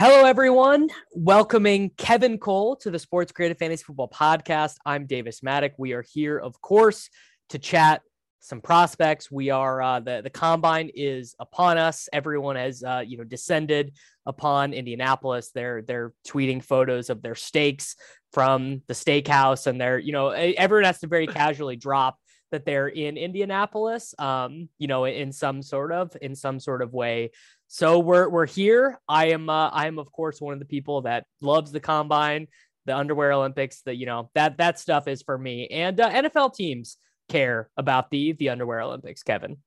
Hello, everyone. Welcoming Kevin Cole to the SportsGrid Fantasy Football Podcast. I'm Davis Mattek. We are here, of course, to chat some prospects. We are uh, the the combine is upon us. Everyone has uh, you know descended upon Indianapolis. They're they're tweeting photos of their steaks from the steakhouse, and they're you know everyone has to very casually drop that they're in Indianapolis. Um, you know, in some sort of in some sort of way. So we're we're here. I am uh, I am of course one of the people that loves the combine, the underwear Olympics. That you know that that stuff is for me and uh, NFL teams care about the the underwear Olympics, Kevin.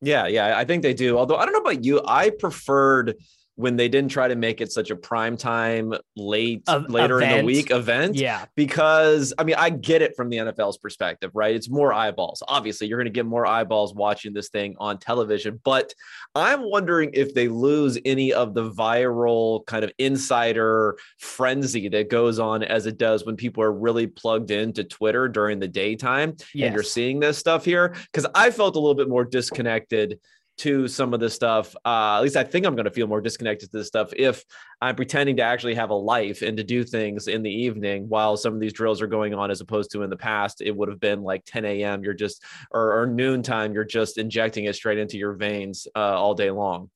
Yeah, yeah, I think they do. Although I don't know about you, I preferred when they didn't try to make it such a prime time late A- later in the week event Yeah, because I mean I get it from the NFL's perspective right? It's more eyeballs. Obviously you're going to get more eyeballs watching this thing on television but I'm wondering if they lose any of the viral kind of insider frenzy that goes on as it does when people are really plugged into Twitter during the daytime and you're seeing this stuff here because I felt a little bit more disconnected to some of this stuff. Uh, at least I think I'm going to feel more disconnected to this stuff if I'm pretending to actually have a life and to do things in the evening while some of these drills are going on, as opposed to in the past, it would have been like 10 a.m. You're just, or, or noon time, you're just injecting it straight into your veins uh, all day long.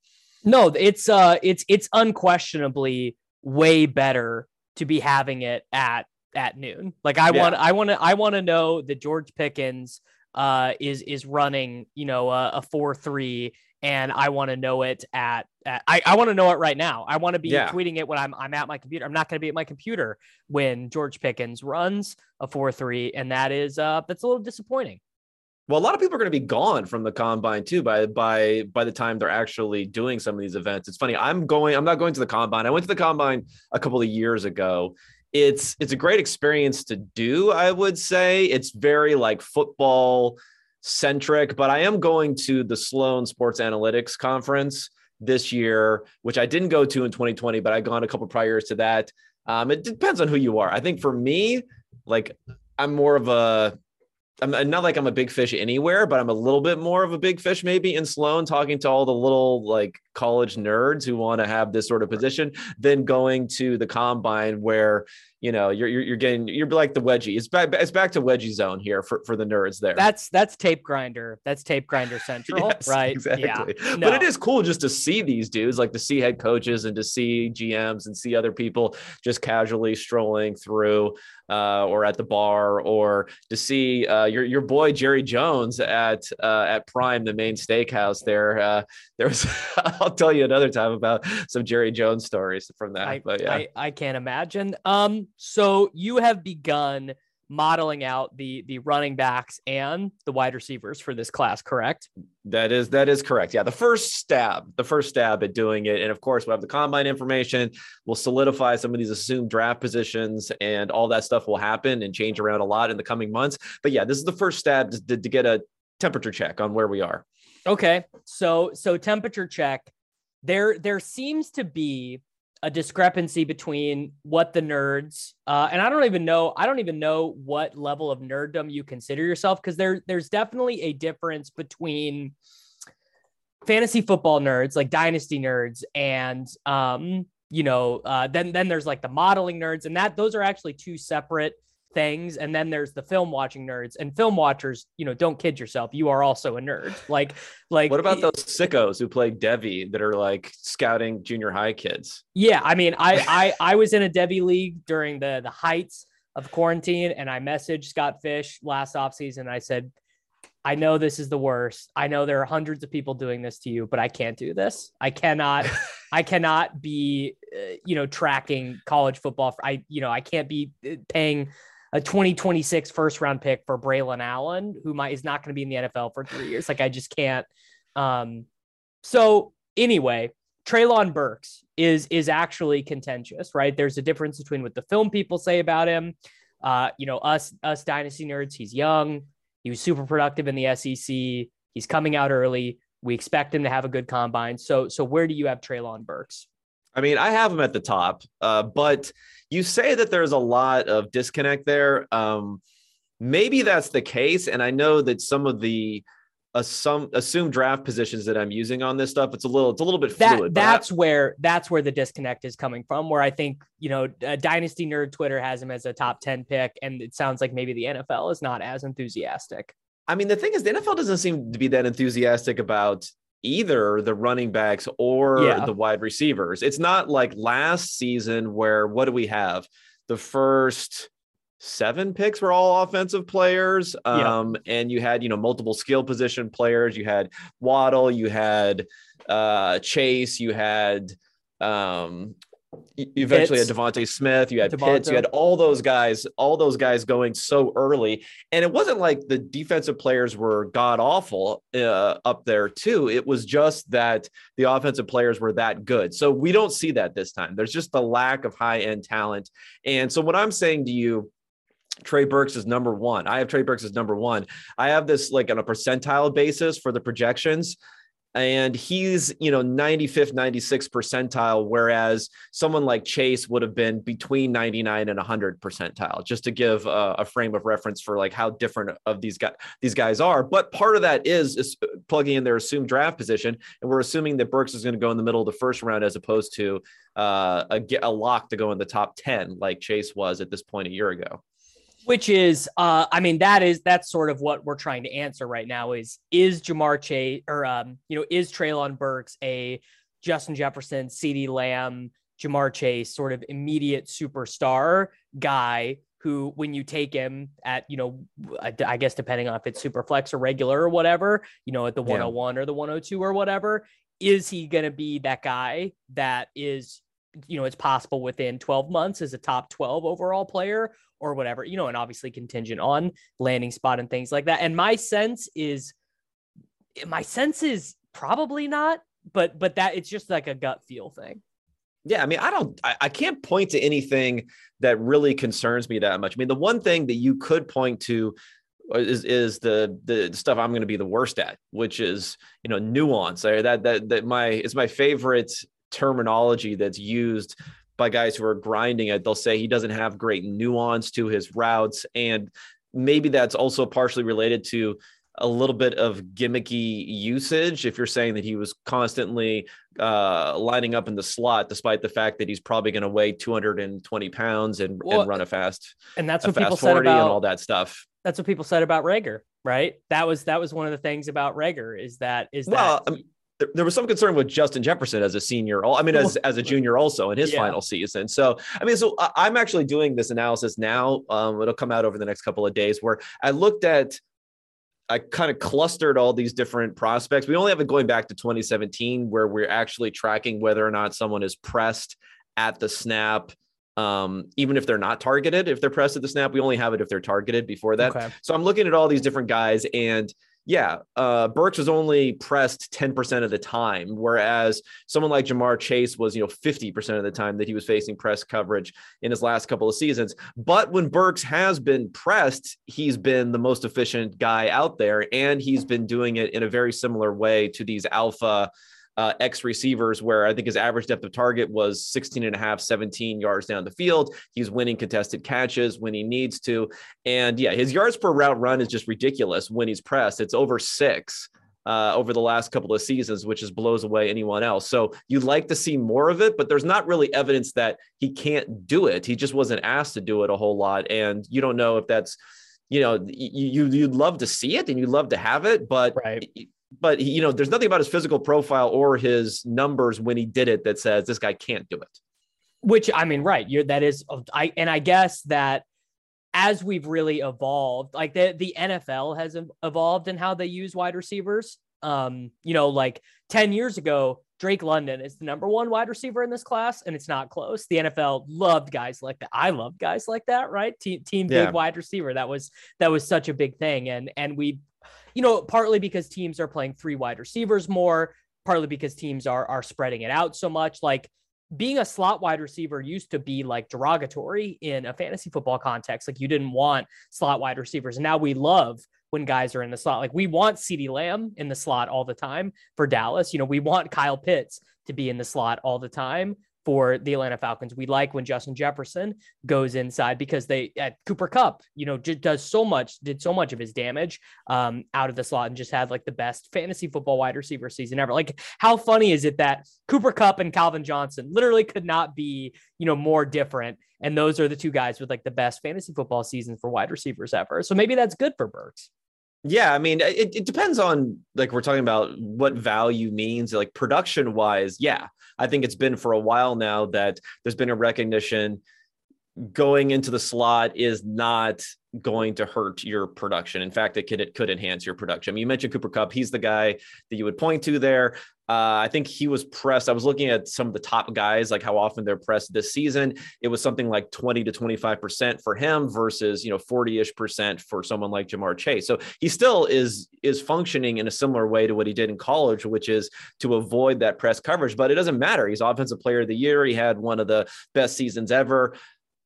no, it's uh, it's it's unquestionably way better to be having it at at noon. Like I Yeah. want, I want to, I want to know that George Pickens uh is is running, you know, a, a four three, and I want to know it at, at I I want to know it right now. I want to be Yeah. tweeting it when I'm I'm at my computer. I'm not going to be at my computer when George Pickens runs a four three, and that is uh that's a little disappointing. Well, a lot of people are going to be gone from the combine too by by by the time they're actually doing some of these events. It's funny. I'm going. I'm not going to the combine. I went to the combine a couple of years ago. It's it's a great experience to do. I would say it's very like football centric, but I am going to the Sloan Sports Analytics Conference this year, which I didn't go to in 2020, but I've gone a couple prior years to that. Um, it depends on who you are. I think for me, like I'm more of a I'm not like I'm a big fish anywhere, but I'm a little bit more of a big fish maybe in Sloan, talking to all the little like college nerds who want to have this sort of position, than going to the combine where you know you're you're, you're getting you're like the wedgie. It's back it's back to wedgie zone here for for the nerds there. That's that's tape grinder. That's tape grinder central, Yes, right? Exactly. Yeah. But it is cool just to see these dudes, like to see head coaches and to see GMs and see other people just casually strolling through uh, or at the bar, or to see uh, your your boy Jerry Jones at uh, at Prime, the main steakhouse there. Uh, there was I'll tell you another time about some Jerry Jones stories from that. I, but yeah. I, I can't imagine. Um, so you have begun modeling out the the running backs and the wide receivers for this class, correct? That is that is correct. Yeah, the first stab, the first stab at doing it, and of course we'll have the combine information. We'll solidify some of these assumed draft positions, and all that stuff will happen and change around a lot in the coming months. But yeah, this is the first stab to, to get a temperature check on where we are. Okay. So so temperature check. There there seems to be a discrepancy between what the nerds uh, and I don't even know I don't even know what level of nerddom you consider yourself because there there's definitely a difference between fantasy football nerds like dynasty nerds and um you know uh then then there's like the modeling nerds and that those are actually two separate things and then there's the film watching nerds and film watchers you know don't kid yourself you are also a nerd like like what about those sickos who play Devy that are like scouting junior high kids yeah i mean i i i was in a Devy league during the the heights of quarantine and i messaged scott fish last offseason i said I know this is the worst. I know there are hundreds of people doing this to you, but I can't do this. I cannot, I cannot be, uh, you know, tracking college football. For, I, you know, I can't be uh, paying a 2026 first round pick for Braelon Allen, who might is not going to be in the NFL for three years. Like I just can't. Um, so anyway, Treylon Burks is is actually contentious, right? There's a difference between what the film people say about him. Uh, you know, us us dynasty nerds. He's young. He was super productive in the SEC. He's coming out early. We expect him to have a good combine. So, so where do you have Treylon Burks? I mean, I have him at the top, uh, but you say that there's a lot of disconnect there. Um, maybe that's the case, and I know that some of the some assumed draft positions that I'm using on this stuff, it's a little it's a little bit fluid. That, that's I, where that's where the disconnect is coming from. Where I think you know, Dynasty Nerd Twitter has him as a top ten pick, and it sounds like maybe the NFL is not as enthusiastic. I mean, the thing is, the NFL doesn't seem to be that enthusiastic about either the running backs or yeah. the wide receivers. It's not like last season where what do we have? The first seven picks were all offensive players. Um, yeah. and you had, you know, multiple skill position players. You had Waddle, you had uh Chase, you had um eventually Pitts. had Devonta Smith, you had Devonta. Pitts, you had all those guys, all those guys going so early. And it wasn't like the defensive players were god awful uh, up there too. It was just that the offensive players were that good. So we don't see that this time. There's just a lack of high end talent. And so what I'm saying to you Trey Burks is number one. I have Trey Burks as number one. I have this like on a percentile basis for the projections and he's you know 95th 96th percentile whereas someone like chase would have been between 99 and 100 percentile just to give a, a, frame of reference for like how different of these guys these guys are. But part of that is, is plugging in their assumed draft position and we're assuming that burks is going to go in the middle of the first round as opposed to uh, a, a lock to go in the top 10 like chase was at this point a year ago which is uh i mean that is that's sort of what we're trying to answer right now is is ja'marr chase or um you know is treylon burks a justin jefferson CeeDee lamb ja'marr chase sort of immediate superstar guy who when you take him at you know i guess depending on if it's super flex or regular or whatever you know at the 101 yeah. or the 102 or whatever is he going to be that guy that is you know it's possible within 12 months as a top 12 overall player or whatever, you know, and obviously contingent on landing spot and things like that. And my sense is, my sense is probably not, but but that it's just like a gut feel thing. Yeah, I mean, I don't, I, I can't point to anything that really concerns me that much. I mean, the one thing that you could point to uh, is is the the stuff I'm going to be the worst at, which is you know nuance. That that that my is my favorite terminology that's used by guys who are grinding it. They'll say he doesn't have great nuance to his routes. And maybe that's also partially related to a little bit of gimmicky usage if you're saying that he was constantly uh, lining up in the slot despite the fact that he's probably going to weigh 220 pounds and, well, and, run a fast and that's what people said about and all that stuff that's what people said about Rager right that was that was one of the things about Rager is that is well, that there, there, was some concern with Justin Jefferson as a senior. I mean, as, as a junior also in his yeah. final season. So, I mean, so I'm actually doing this analysis now. Um, it'll come out over the next couple of days where I looked at, I kind of clustered all these different prospects. We only have it going back to 2017 where we're actually tracking whether or not someone is pressed at the snap. Um, even if they're not targeted, if they're pressed at the snap, we only have it if they're targeted before that. Okay. So I'm looking at all these different guys and yeah, uh, Burks was only pressed 10% of the time, whereas someone like Ja'Marr Chase was, you know, 50% of the time that he was facing press coverage in his last couple of seasons. But when Burks has been pressed, he's been the most efficient guy out there, and he's been doing it in a very similar way to these alpha uh, X receivers, where I think his average depth of target was 16 and a half, 17 yards down the field. He's winning contested catches when he needs to. And yeah, his yards per route run is just ridiculous when he's pressed. It's over six. uh, over the last couple of seasons, which just blows away anyone else. So you'd like to see more of it, but there's not really evidence that he can't do it. He just wasn't asked to do it a whole lot, and you don't know if that's you know you you'd love to see it and you'd love to have it, but right. But you know, there's nothing about his physical profile or his numbers when he did it that says this guy can't do it. Which I mean, right? You're that is I and I guess that as we've really evolved, like the the NFL has evolved in how they use wide receivers. Um, you know, like 10 years ago, Drake London is the number one wide receiver in this class, and it's not close. The NFL loved guys like that. I love guys like that, right? Team, team yeah. big wide receiver. That was that was such a big thing, and and we you know, partly because teams are playing three wide receivers more, partly because teams are are spreading it out so much. Like being a slot wide receiver used to be like derogatory in a fantasy football context. Like you didn't want slot wide receivers. And now we love when guys are in the slot. Like we want CeeDee Lamb in the slot all the time for Dallas. You know, we want Kyle Pitts to be in the slot all the time for the Atlanta Falcons. We like when Justin Jefferson goes inside because they at Cooper Kupp, you know, just does so much, did so much of his damage um, out of the slot and just had like the best fantasy football wide receiver season ever. Like, how funny is it that Cooper Kupp and Calvin Johnson literally could not be, you know, more different? And those are the two guys with like the best fantasy football season for wide receivers ever. So maybe that's good for Burks. Yeah, I mean, it, it depends on like we're talking about what value means. Like production wise, yeah, I think it's been for a while now that there's been a recognition going into the slot is not going to hurt your production. In fact, it could it could enhance your production. I mean, you mentioned Cooper Kupp; he's the guy that you would point to there. Uh, I think he was pressed. I was looking at some of the top guys, like how often they're pressed this season. It was something like 20 to 25% for him versus, you know, 40-ish percent for someone like Ja'Marr Chase. So he still is is functioning in a similar way to what he did in college, which is to avoid that press coverage. But it doesn't matter. He's offensive player of the year. He had one of the best seasons ever.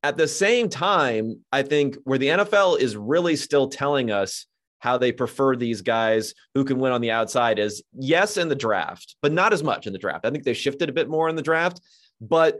At the same time, I think where the NFL is really still telling us how they prefer these guys who can win on the outside is yes in the draft, but not as much in the draft. I think they shifted a bit more in the draft, but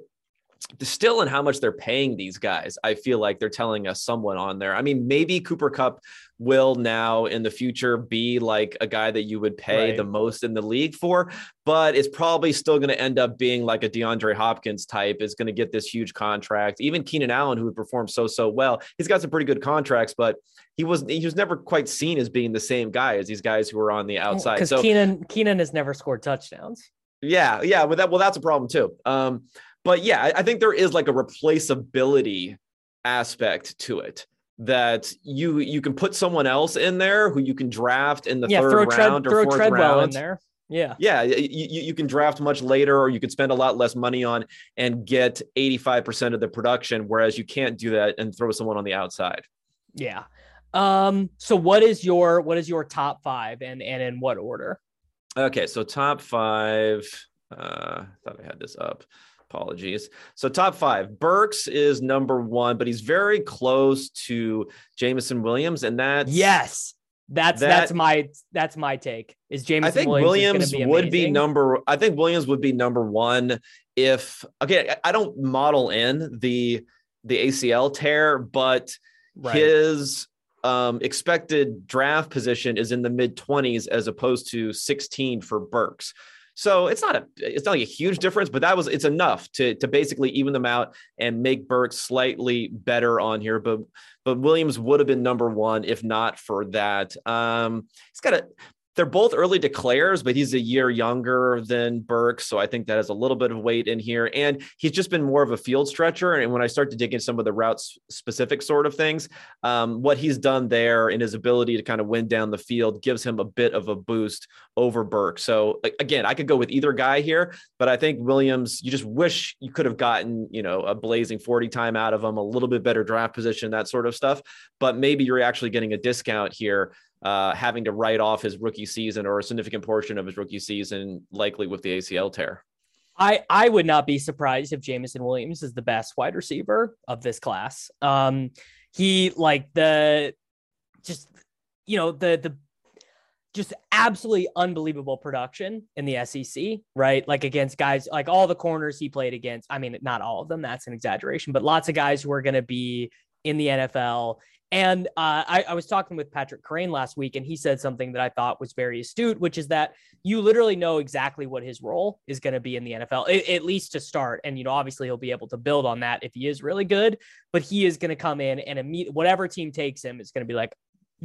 still in how much they're paying these guys, I feel like they're telling us someone on there. I mean, maybe Cooper Kupp will now in the future be like a guy that you would pay right. the most in the league for, but it's probably still going to end up being like a DeAndre Hopkins type is going to get this huge contract. Even Keenan Allen, who performed so so well, he's got some pretty good contracts, but he was he was never quite seen as being the same guy as these guys who were on the outside. Because so Keenan Keenan has never scored touchdowns. Yeah, yeah, but that well, that's a problem too. Um, but yeah, I, I think there is like a replaceability aspect to it that you you can put someone else in there who you can draft in the yeah, third throw round or throw fourth Treadwell round. in there. Yeah. Yeah. You, you can draft much later or you could spend a lot less money on and get 85% of the production, whereas you can't do that and throw someone on the outside. Yeah. Um, so what is your what is your top five and and in what order? Okay, so top five. Uh, I thought I had this up. Apologies. So top five, Burks is number one, but he's very close to Jameson Williams, and that's yes, that's that, that's my that's my take. Is Jameson? I think Williams, Williams be would be number. I think Williams would be number one if okay. I don't model in the the ACL tear, but right. his um, expected draft position is in the mid 20s as opposed to 16 for Burks. So it's not a it's not like a huge difference, but that was it's enough to to basically even them out and make Burks slightly better on here. But but Williams would have been number one if not for that. Um, he's got a they're both early declares, but he's a year younger than Burke. So I think that has a little bit of weight in here. And he's just been more of a field stretcher. And when I start to dig into some of the routes specific sort of things, um, what he's done there and his ability to kind of win down the field gives him a bit of a boost over Burke. So again, I could go with either guy here, but I think Williams, you just wish you could have gotten, you know, a blazing 40 time out of him, a little bit better draft position, that sort of stuff. But maybe you're actually getting a discount here uh, having to write off his rookie season or a significant portion of his rookie season, likely with the ACL tear. I, I would not be surprised if Jameson Williams is the best wide receiver of this class. Um, he like the just you know the the just absolutely unbelievable production in the SEC, right? Like against guys like all the corners he played against. I mean, not all of them, that's an exaggeration, but lots of guys who are going to be in the NFL. And uh, I, I, was talking with Patrick Kerrane last week, and he said something that I thought was very astute, which is that you literally know exactly what his role is going to be in the NFL, at, at, least to start. And you know, obviously, he'll be able to build on that if he is really good. But he is going to come in and immediate whatever team takes him is going to be like,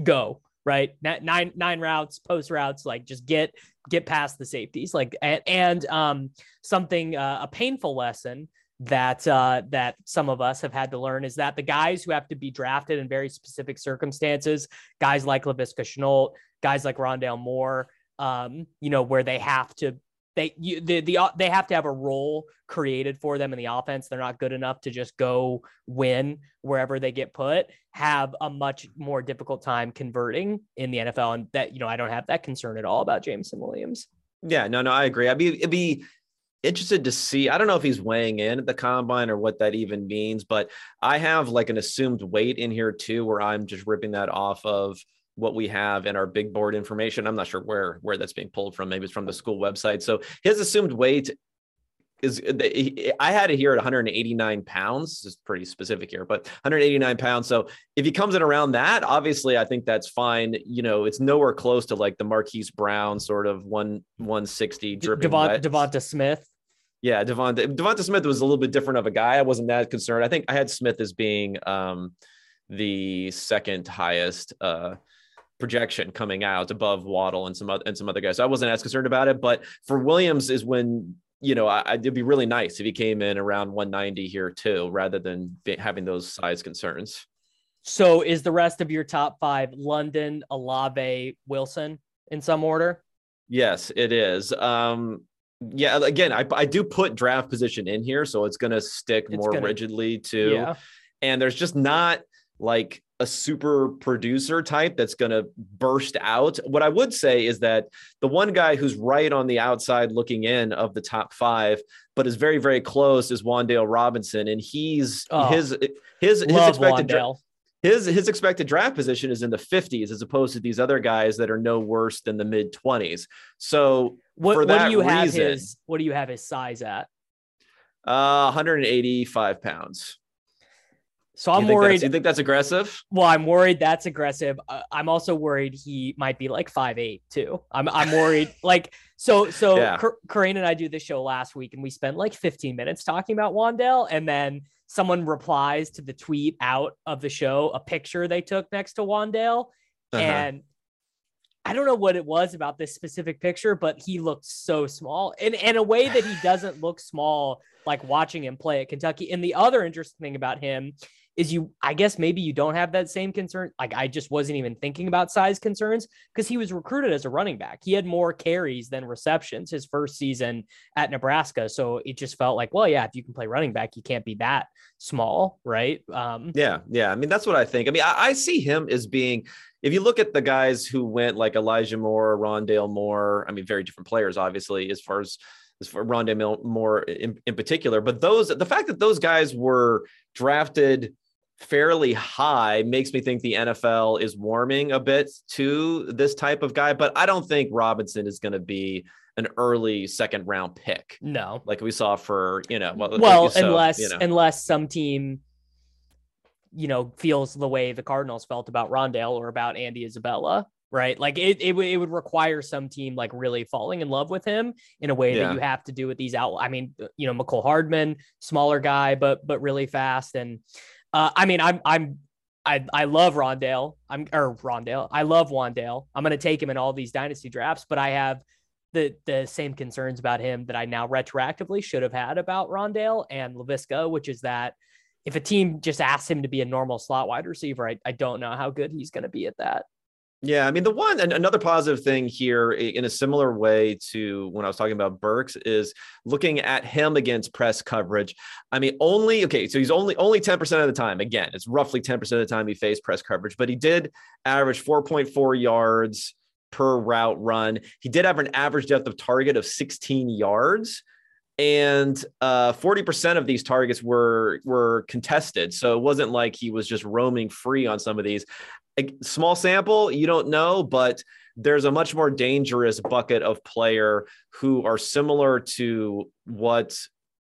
go right nine nine routes post routes like just get get past the safeties like and, and um something uh, a painful lesson that uh, that some of us have had to learn is that the guys who have to be drafted in very specific circumstances, guys like Laviska Shenault, guys like Rondale Moore, um, you know, where they have to they you, the, the they have to have a role created for them in the offense. They're not good enough to just go win wherever they get put. Have a much more difficult time converting in the NFL, and that you know I don't have that concern at all about Jameson Williams. Yeah, no, no, I agree. I'd be it'd be interested to see. I don't know if he's weighing in at the combine or what that even means, but I have like an assumed weight in here too, where I'm just ripping that off of what we have in our big board information. I'm not sure where where that's being pulled from. Maybe it's from the school website. So his assumed weight is I had it here at 189 pounds. This is pretty specific here, but 189 pounds. So if he comes in around that, obviously I think that's fine. You know, it's nowhere close to like the Marquise Brown sort of one 160 dripping. Devont, Devonta Smith. Yeah, Devonta Devonta Smith was a little bit different of a guy. I wasn't that concerned. I think I had Smith as being um, the second highest uh, projection coming out above Waddle and some other and some other guys. So I wasn't as concerned about it. But for Williams is when you know, I, it'd be really nice if he came in around 190 here too, rather than having those size concerns. So, is the rest of your top five London, Olave, Wilson in some order? Yes, it is. Um, yeah, again, I, I do put draft position in here, so it's going to stick it's more gonna, rigidly to. Yeah. And there's just not like a super producer type that's going to burst out. What I would say is that the one guy who's right on the outside looking in of the top five, but is very, very close is Wan'Dale Robinson. And he's oh, his, his, his expected draft. His his expected draft position is in the 50s as opposed to these other guys that are no worse than the mid 20s. So what, what do you reason, have his what do you have his size at? Uh 185 pounds. So I'm you worried. You think that's aggressive? Well, I'm worried that's aggressive. Uh, I'm also worried he might be like five eight too. I'm I'm worried. like so so yeah. Kerrane and I do this show last week, and we spent like 15 minutes talking about Wan'Dale, and then someone replies to the tweet out of the show a picture they took next to Wan'Dale, uh-huh. and I don't know what it was about this specific picture, but he looked so small, and in a way that he doesn't look small like watching him play at Kentucky. And the other interesting thing about him is you I guess maybe you don't have that same concern. Like I just wasn't even thinking about size concerns because he was recruited as a running back. He had more carries than receptions his first season at Nebraska. So it just felt like, well, yeah, if you can play running back, you can't be that small, right? Um, yeah, yeah. I mean, that's what I think. I mean, I, I see him as being if you look at the guys who went like Elijah Moore, Rondale Moore, I mean, very different players, obviously, as far as for Rondale Moore in, in particular. But those, the fact that those guys were drafted fairly high makes me think the NFL is warming a bit to this type of guy. But I don't think Robinson is going to be an early second round pick. No, like we saw for you know, well, well so, unless you know. unless some team, you know, feels the way the Cardinals felt about Rondale or about Andy Isabella. Right. Like it, it, it would require some team like really falling in love with him in a way yeah. that you have to do with these out. I mean, you know, Mecole Hardman, smaller guy, but, but really fast. And, uh, I mean, I'm I'm I I love Rondale. I'm or Rondale. I love Wan'Dale. I'm going to take him in all these dynasty drafts, but I have the the same concerns about him that I now retroactively should have had about Rondale and Laviska, which is that if a team just asks him to be a normal slot wide receiver, I, I don't know how good he's going to be at that. Yeah, I mean the one and another positive thing here in a similar way to when I was talking about Burks is looking at him against press coverage. I mean only okay, so he's only only 10% of the time. Again, it's roughly 10% of the time he faced press coverage, but he did average 4.4 yards per route run. He did have an average depth of target of 16 yards and uh, 40% of these targets were were contested so it wasn't like he was just roaming free on some of these small sample, you don't know, but there's a much more dangerous bucket of player who are similar to what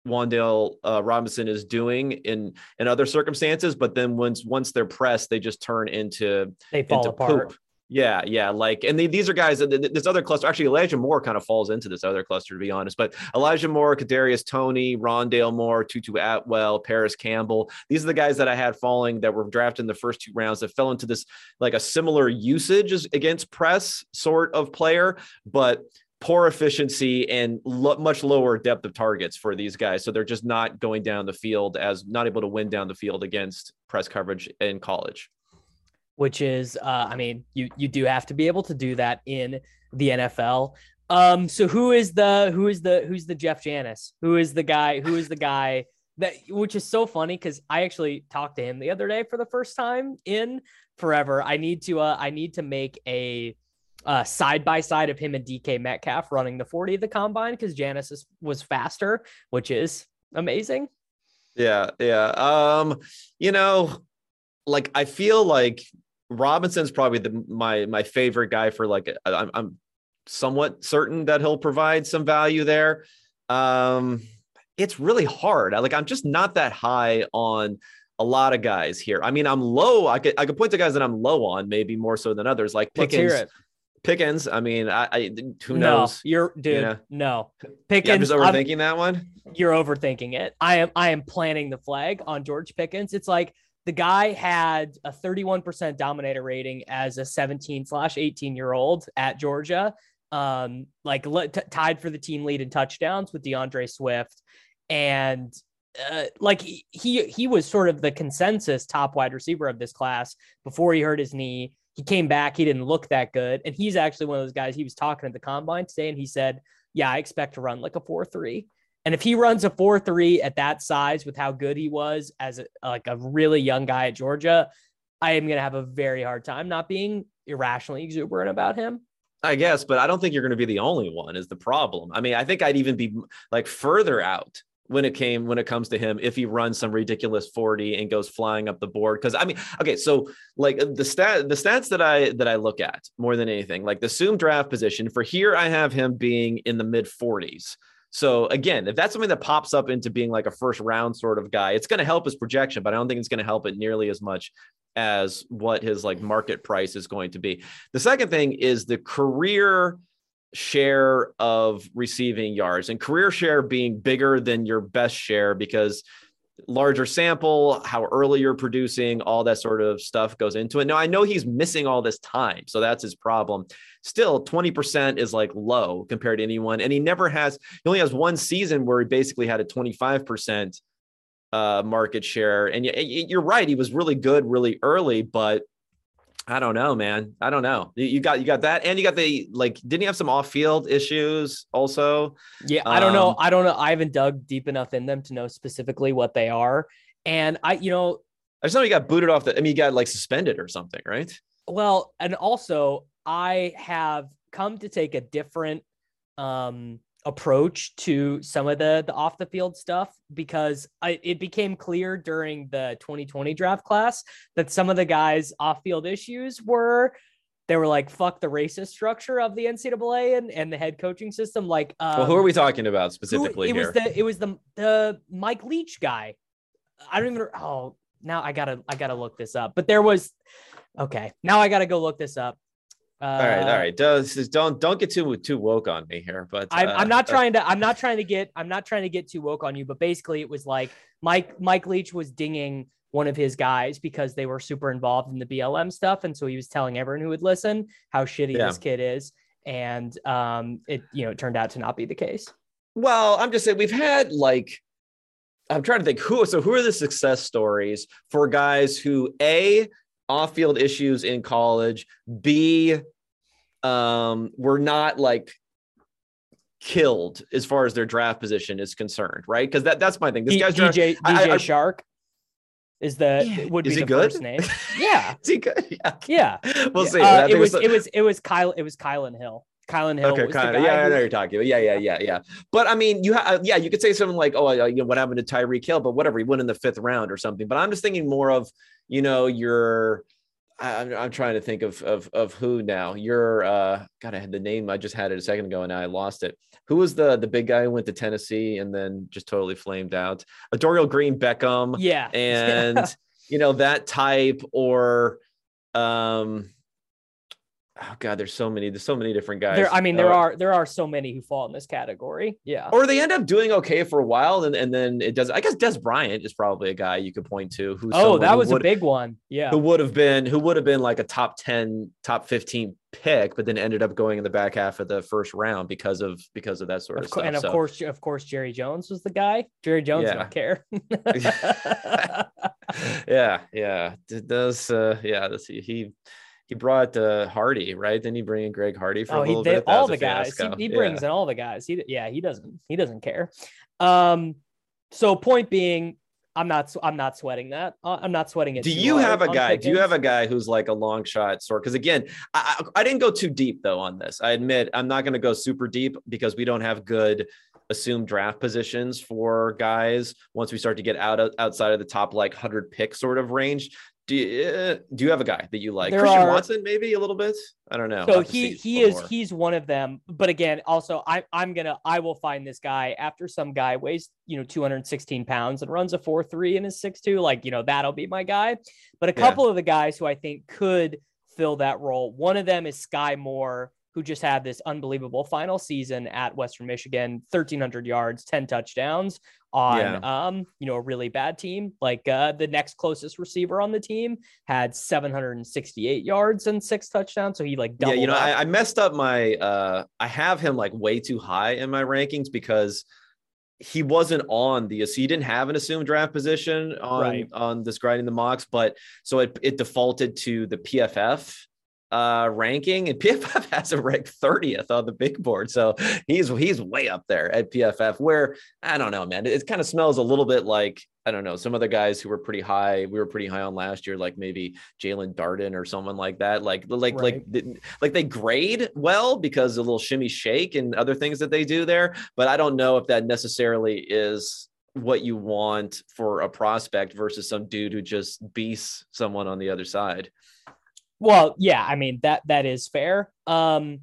Wan'Dale uh, Robinson is doing in in other circumstances, but then once once they're pressed, they just turn into they fall into apart. poop. Yeah, yeah. Like, and they, these are guys. This other cluster, actually, Elijah Moore kind of falls into this other cluster, to be honest. But Elijah Moore, Kadarius Toney, Rondale Moore, Tutu Atwell, Parris Campbell. These are the guys that I had falling that were drafted in the first two rounds that fell into this like a similar usage against press sort of player, but poor efficiency and lo- much lower depth of targets for these guys. So they're just not going down the field as not able to win down the field against press coverage in college which is, uh, I mean, you you do have to be able to do that in the NFL. Um, so who is the who is the who's the Jeff Janis? Who is the guy? Who is the guy that? Which is so funny because I actually talked to him the other day for the first time in forever. I need to uh, I need to make a side by side of him and DK Metcalf running the 40 of the combine because Janis is, was faster, which is amazing. Yeah, yeah. Um, you know, like I feel like Robinson's probably the my my favorite guy for like I'm, I'm somewhat certain that he'll provide some value there. Um, it's really hard. I, like I'm just not that high on a lot of guys here. I mean, I'm low. I could I could point to guys that I'm low on, maybe more so than others, like Pickens. Pickens. I mean, I, I who knows? No, you're dude. You know? No, Pickens. Yeah, I'm just overthinking I'm, that one. You're overthinking it. I am. I am planting the flag on George Pickens. It's like the guy had a 31% dominator rating as a 17 slash 18 year old at Georgia, um, like t- tied for the team lead in touchdowns with D'Andre Swift. And uh, like he, he was sort of the consensus top wide receiver of this class before he hurt his knee. He came back, he didn't look that good. And he's actually one of those guys he was talking at the combine today and he said, Yeah, I expect to run like a 4 3. And if he runs a 4 3 at that size with how good he was as a, like a really young guy at Georgia, I am going to have a very hard time not being irrationally exuberant about him. I guess, but I don't think you're going to be the only one is the problem. I mean, I think I'd even be like further out when it came when it comes to him if he runs some ridiculous 40 and goes flying up the board because i mean okay so like the stat the stats that i that i look at more than anything like the assumed draft position for here i have him being in the mid 40s so again, if that's something that pops up into being like a first round sort of guy, it's going to help his projection, but I don't think it's going to help it nearly as much as what his like market price is going to be. The second thing is the career share of receiving yards and career share being bigger than your best share because larger sample, how early you're producing, all that sort of stuff goes into it. Now, I know he's missing all this time, so that's his problem. Still, 20% is like low compared to anyone. And he never has, he only has one season where he basically had a 25% uh, market share. And you're right, he was really good really early, but I don't know, man. I don't know. You got you got that, and you got the like. Didn't you have some off-field issues also? Yeah, I don't um, know. I don't know. I haven't dug deep enough in them to know specifically what they are. And I, you know, I just know he got booted off the. I mean, he got like suspended or something, right? Well, and also I have come to take a different um approach to some of the the off the field stuff because I, it became clear during the 2020 draft class that some of the guys off field issues were they were like fuck the racist structure of the NCAA and, and the head coaching system. Like um, well who are we talking about specifically who, it here? was the it was the the Mike Leach guy. I don't even oh now I gotta I gotta look this up but there was okay now I gotta go look this up uh, all right, all right. Does don't don't get too too woke on me here, but I'm, uh, I'm not trying to I'm not trying to get I'm not trying to get too woke on you, but basically it was like Mike Mike Leach was dinging one of his guys because they were super involved in the BLM stuff, and so he was telling everyone who would listen how shitty yeah. this kid is, and um, it you know it turned out to not be the case. Well, I'm just saying we've had like I'm trying to think who so who are the success stories for guys who a off-field issues in college b um were not like killed as far as their draft position is concerned right because that that's my thing this guy's dj dj I, I, shark is the yeah. would is be the good? first name yeah is he good yeah yeah we'll see uh, it was it was it was kyle it was kylan hill Kylan Hill. Okay, Kylan. Yeah, I know you're talking about. Yeah, yeah, yeah, yeah. But I mean, you have, uh, yeah, you could say something like, oh, uh, you know, what happened to Tyreek Hill, but whatever, he went in the fifth round or something. But I'm just thinking more of, you know, your I'm, I'm trying to think of of of who now. You're uh God, I had the name. I just had it a second ago, and I lost it. Who was the the big guy who went to Tennessee and then just totally flamed out? A Dorial Green Beckham. Yeah, and you know that type or um oh god there's so many there's so many different guys. There, i mean there uh, are there are so many who fall in this category. Yeah. Or they end up doing okay for a while and, and then it does i guess dez bryant is probably a guy you could point to who oh that was a big one. Yeah. who would have been who would have been like a top 10 top 15 pick but then ended up going in the back half of the first round because of because of that sort of, of stuff. and of so. course of course jerry jones was the guy. Jerry jones yeah. don't care. Yeah yeah. Does uh yeah let's see he he brought uh, Hardy, right? Didn't he bring in Greg Hardy for oh, a little they, bit? all the guys. He, he, brings yeah. in all the guys. He yeah, he doesn't he doesn't care. Um, so point being, I'm not I'm not sweating that. Uh, I'm not sweating it. Do you have a guy? Do you have a guy who's like a long shot sort? Because again, I, I didn't go too deep though on this. I admit I'm not going to go super deep because we don't have good assumed draft positions for guys once we start to get out of, outside of the top like 100 pick sort of range do you, uh, do you have a guy that you like? There Christian are, Watson, maybe a little bit. I don't know. So he he is more. he's one of them. But again, also I I'm gonna I will find this guy after some guy weighs you know 216 pounds and runs a four three and is six two. Like you know that'll be my guy. But a couple yeah. of the guys who I think could fill that role. One of them is Skyy Moore, who just had this unbelievable final season at Western Michigan, 1300 yards, 10 touchdowns on yeah. um, you know, a really bad team. Like uh the next closest receiver on the team had 768 yards and six touchdowns. So he like doubled. Yeah, you know, I, I, messed up my uh I have him like way too high in my rankings because he wasn't on the so he didn't have an assumed draft position on right. on this grinding the mocks, but so it it defaulted to the PFF uh, ranking, and PFF has him ranked 30th on the big board. So he's he's way up there at PFF. Where I don't know, man. It, it kind of smells a little bit like I don't know some other guys who were pretty high. We were pretty high on last year, like maybe Jaelon Darden or someone like that. Like like right. like like they grade well because a little shimmy shake and other things that they do there. But I don't know if that necessarily is what you want for a prospect versus some dude who just beats someone on the other side. Well, yeah, I mean that that is fair. Um,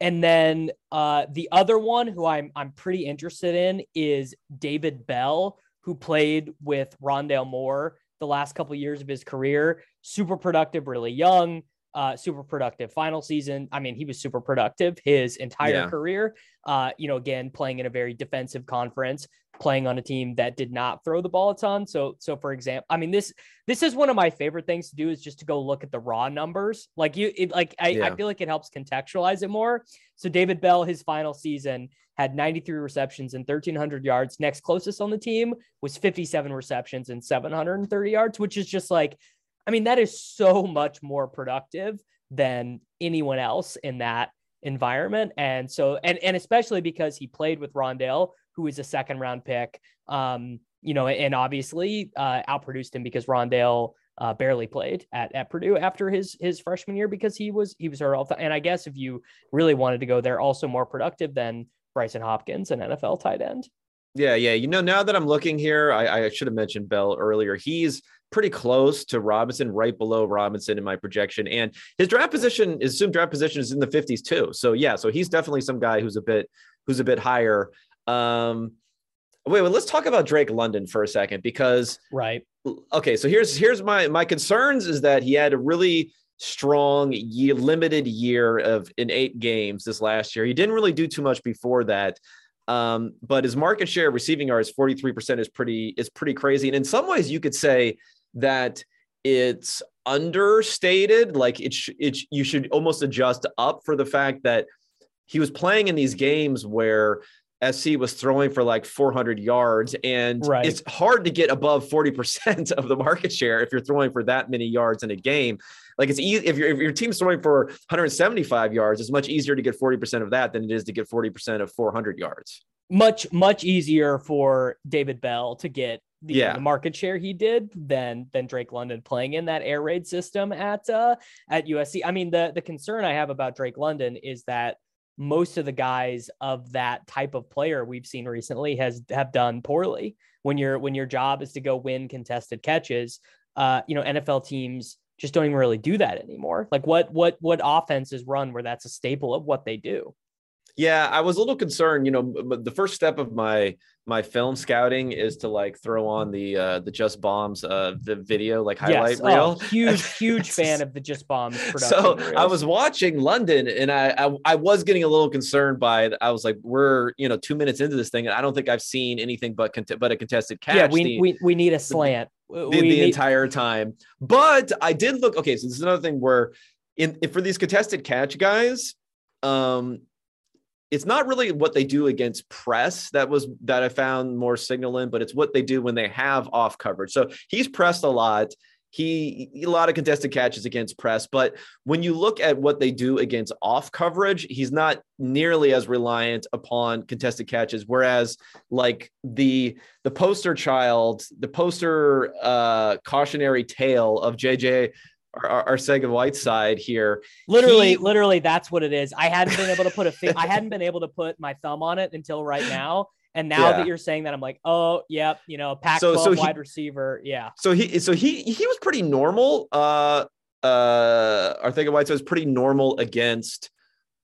and then uh, the other one who I'm I'm pretty interested in is David Bell, who played with Rondale Moore the last couple years of his career. Super productive, really young. Uh, super productive final season. I mean, he was super productive his entire yeah. career. Uh, you know, again, playing in a very defensive conference, playing on a team that did not throw the ball a ton. So, so for example, I mean this this is one of my favorite things to do is just to go look at the raw numbers. Like you, it, like I, yeah. I feel like it helps contextualize it more. So David Bell, his final season had 93 receptions and 1300 yards. Next closest on the team was 57 receptions and 730 yards, which is just like, I mean, that is so much more productive than anyone else in that environment. And so, and and especially because he played with Rondale, who is a second round pick. Um, you know, and obviously uh, outproduced him because Rondale uh, barely played at, at Purdue after his his freshman year because he was he was hurt all And I guess if you really wanted to go there, also more productive than Brycen Hopkins, an NFL tight end. Yeah, yeah. You know, now that I'm looking here, I, I should have mentioned Bell earlier. He's pretty close to Robinson, right below Robinson in my projection. And his draft position, his assumed draft position is in the 50s too. So yeah, so he's definitely some guy who's a bit who's a bit higher. Um, wait, well, let's talk about Drake London for a second because right. Okay, so here's here's my my concerns is that he had a really strong year, limited year of in eight games this last year. He didn't really do too much before that. Um, but his market share receiving yards 43% is pretty is pretty crazy. And in some ways you could say that it's understated like it, sh- it sh- you should almost adjust up for the fact that he was playing in these games where SC was throwing for like 400 yards, and right. it's hard to get above 40% of the market share if you're throwing for that many yards in a game. Like it's easy if, your if your team's throwing for 175 yards, it's much easier to get 40% of that than it is to get 40% of 400 yards. Much, much easier for David Bell to get the, yeah. the market share he did than than Drake London playing in that air raid system at uh at USC. I mean, the the concern I have about Drake London is that most of the guys of that type of player we've seen recently has have done poorly when your when your job is to go win contested catches uh you know nfl teams just don't even really do that anymore. Like what what what offenses run where that's a staple of what they do. Yeah, I was a little concerned. You know, the first step of my my film scouting is to like throw on the uh the Just Bombs uh the video like highlight yes. reel. Oh, huge huge fan of the Just Bombs production. So reels. I was watching London and I, I I was getting a little concerned by I was like we're you know 2 minutes into this thing and I don't think I've seen anything but cont- but a contested catch. Yeah, we the, we, we need a slant. the, we the need, entire time. But I did look okay, so this is another thing where in for these contested catch guys um it's not really what they do against press that was that I found more signal in, but it's what they do when they have off coverage. So he's pressed a lot. He a lot of contested catches against press, but when you look at what they do against off coverage, he's not nearly as reliant upon contested catches. Whereas, like the the poster child, the poster uh, cautionary tale of JJ our, Arcega-Whiteside here. Literally, He- literally, that's what it is. I hadn't been able to put a fi- I hadn't been able to put my thumb on it until right now. And now Yeah. that you're saying that, I'm like, oh, yep, you know, Pac-12 So- so he- wide receiver, yeah, so he so he he was pretty normal. Uh uh Arcega-Whiteside was pretty normal against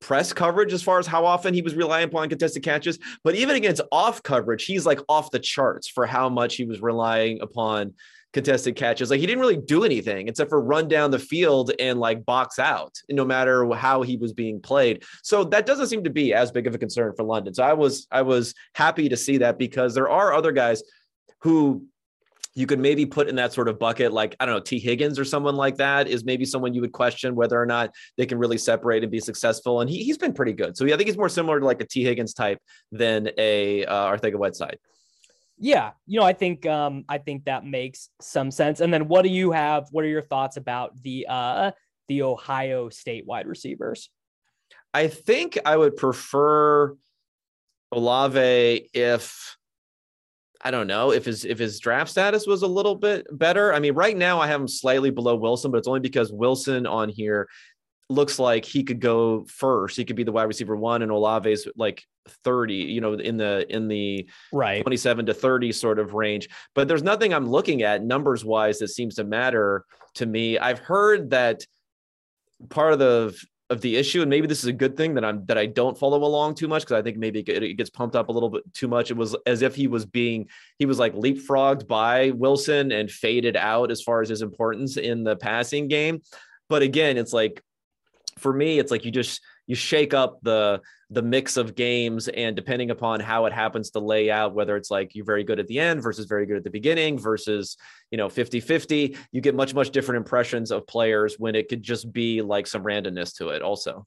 press coverage as far as how often he was relying upon contested catches. But even against off coverage, he's like off the charts for how much he was relying upon contested catches. Like he didn't really do anything except for run down the field and like box out, no matter how he was being played. So that doesn't seem to be as big of a concern for London. So I was I was happy to see that because there are other guys who you could maybe put in that sort of bucket, like I don't know, Tee Higgins or someone like that is maybe someone you would question whether or not they can really separate and be successful. And he, he's been pretty good. So yeah, I think he's more similar to like a Tee Higgins type than a uh, Arcega-Whiteside. Yeah. You know, I think um, I think that makes some sense. And then, what do you have? What are your thoughts about the uh the Ohio State wide receivers? I think I would prefer Olave if I don't know if his if his draft status was a little bit better. I mean, right now I have him slightly below Wilson, but it's only because Wilson on here looks like he could go first. He could be the wide receiver one, and Olave's like 30, you know, in the in the Right. 27 to 30 sort of range. But there's nothing I'm looking at numbers wise that seems to matter to me. I've heard that part of the of the issue, and maybe this is a good thing that I'm that I don't follow along too much because I think maybe it, it gets pumped up a little bit too much. It was as if he was being he was like leapfrogged by Wilson and faded out as far as his importance in the passing game. But again, it's like for me, it's like you just you shake up the the mix of games and depending upon how it happens to lay out whether it's like you're very good at the end versus very good at the beginning versus you know 50 50 you get much much different impressions of players when it could just be like some randomness to it also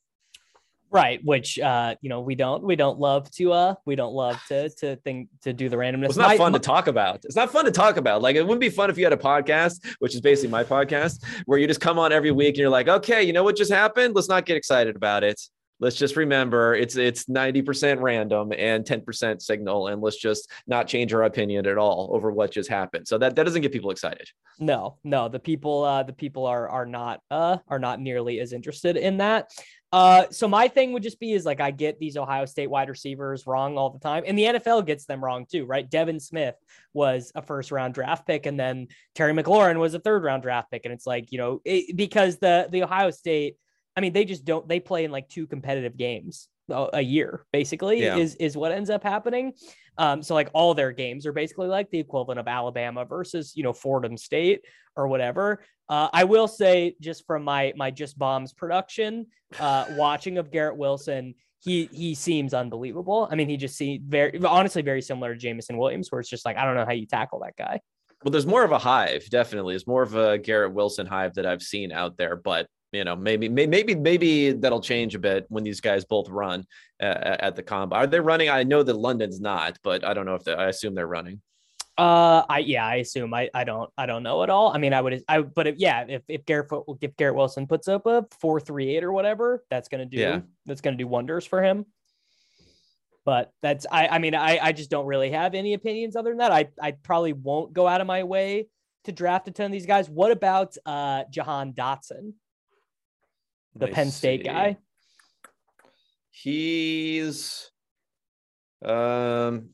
Right, which uh, you know, we don't we don't love to uh we don't love to to think to do the randomness. it's not My- fun my- to talk about. It's not fun to talk about. Like it wouldn't be fun if you had a podcast which is basically my podcast where you just come on every week and you're like okay you know what just happened? Let's not get excited about it let's just remember it's it's 90% random and 10% signal and let's just not change our opinion at all over what just happened so that that doesn't get people excited No, no, the people uh the people are are not uh are not nearly as interested in that. Uh so my thing would just be is like I get these Ohio State wide receivers wrong all the time. And the NFL gets them wrong too, right? Devin Smith was a first round draft pick and then Terry McLaurin was a third round draft pick and it's like, you know, it, because the the Ohio State I mean, they just don't they play in like two competitive games a year basically Yeah. is is what ends up happening. Um, so like all their games are basically like the equivalent of Alabama versus you know Fordham State or whatever. Uh, I will say just from my my just bombs production, uh, watching of Garrett Wilson, he he seems unbelievable. I mean, he just seems very honestly very similar to Jameson Williams, where it's just like I don't know how you tackle that guy. well there's more of a hive definitely it's more of a garrett wilson hive that i've seen out there but you know maybe maybe maybe that'll change a bit when these guys both run uh, at the comb are they running i know that london's not but i don't know if they, i assume they're running Uh, I yeah, I assume I I don't I don't know at all. I mean, I would I but if, yeah, if if Garrett if Garrett Wilson puts up a four three eight or whatever, that's gonna do Yeah. that's gonna do wonders for him. But that's I I mean I I just don't really have any opinions other than that. I I probably won't go out of my way to draft a ton of these guys. What about uh Jahan Dotson, the Penn State see. guy? he's um